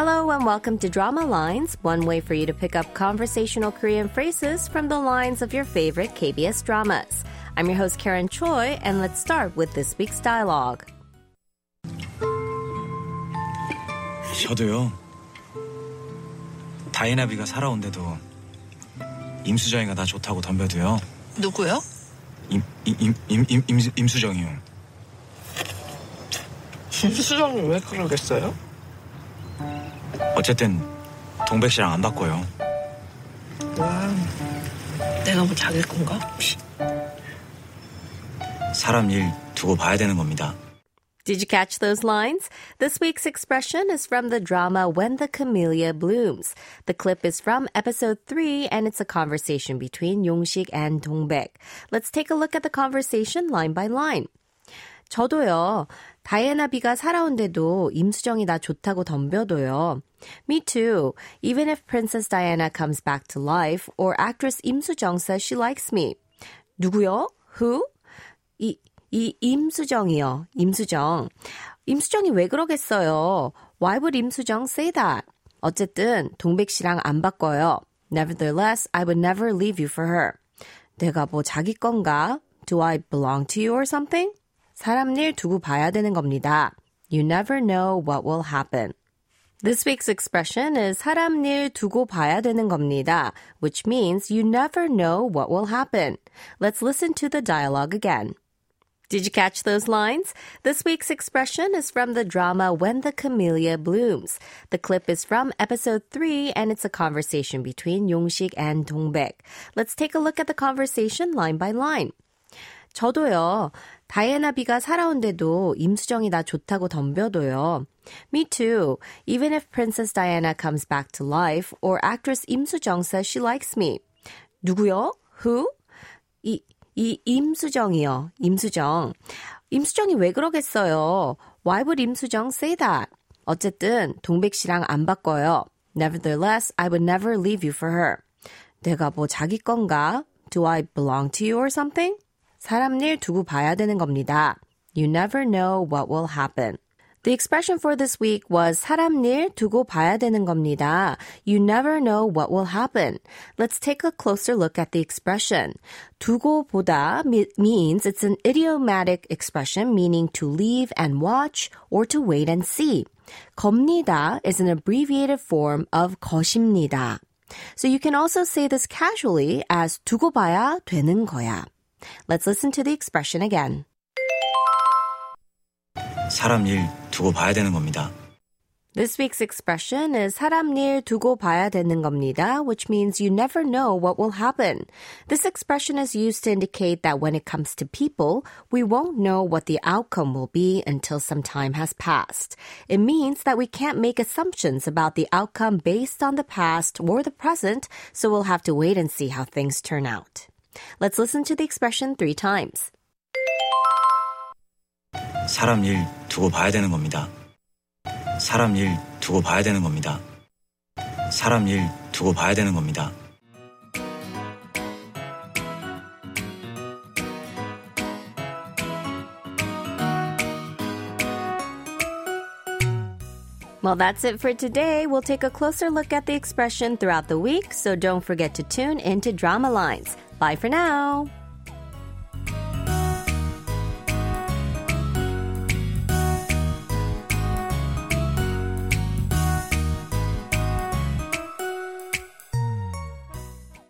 Hello and welcome to Drama Lines, one way for you to pick up conversational Korean phrases from the lines of your favorite KBS dramas. I'm your host Karen Choi, and let's start with this week's dialogue. 저도요. 다이나비가 살아온데도 임수정이가 나 좋다고 덤벼도요. 누구요? 임, 임, 임, 임, 임, 임, 임수정이요. 김수정이 왜 그러겠어요? 어쨌든 동백 씨랑 안 바꿔요. 와, 내가 뭐 자길 건가? 사람 일 두고 봐야 되는 겁니다. Did you catch those lines? This week's expression is from the drama When the Camellia Blooms. The clip is from episode 3 and it's a conversation between Yongshik and Dongbek. Let's take a look at the conversation line by line. 저도요. 다이애나 비가 살아온데도 임수정이 나 좋다고 덤벼도요. Me too. Even if Princess Diana comes back to life or actress 임수정 says she likes me. 누구요? Who? 이, 이 임수정이요. 임수정. 임수정이 왜 그러겠어요? Why would 임수정 say that? 어쨌든 동백 씨랑 안 바꿔요. Nevertheless, I would never leave you for her. 내가 뭐 자기 건가? Do I belong to you or something? 사람 일 두고 봐야 되는 겁니다. You never know what will happen. This week's expression is 사람 일 두고 봐야 되는 겁니다, which means you never know what will happen. Let's listen to the dialogue again. Did you catch those lines? This week's expression is from the drama When the Camellia Blooms. The clip is from episode 3 and it's a conversation between Yongshik and Dong-baek. Let's take a look at the conversation line by line. 저도요. 다이애나 비가 살아온데도 임수정이 나 좋다고 덤벼도요. Me too. Even if Princess Diana comes back to life or actress 임수정 says she likes me. 누구요? Who? 이, 이 임수정이요. 임수정. 임수정이 왜 그러겠어요? Why would 임수정 say that? 어쨌든 동백 씨랑 안 바꿔요. Nevertheless, I would never leave you for her. 내가 뭐 자기 건가? Do I belong to you or something? 사람 일 두고 봐야 되는 겁니다. You never know what will happen. The expression for this week was 사람 일 두고 봐야 되는 겁니다. You never know what will happen. Let's take a closer look at the expression. 두고 보다 means it's an idiomatic expression meaning to leave and watch or to wait and see. 겁니다 is an abbreviated form of 것입니다. So you can also say this casually as 두고 봐야 되는 거야. Let's listen to the expression again. 사람 일 두고 봐야 되는 겁니다. This week's expression is 사람 일 두고 봐야 되는 겁니다, which means you never know what will happen. This expression is used to indicate that when it comes to people, we won't know what the outcome will be until some time has passed. It means that we can't make assumptions about the outcome based on the past or the present, so we'll have to wait and see how things turn out. Let's listen to the expression three times. 사람 일 두고 봐야 되는 겁니다. 사람 일 두고 봐야 되는 겁니다. 사람 일 두고 봐야 되는 겁니다. Well, that's it for today. We'll take a closer look at the expression throughout the week, so don't forget to tune into Drama Lines. Bye for now.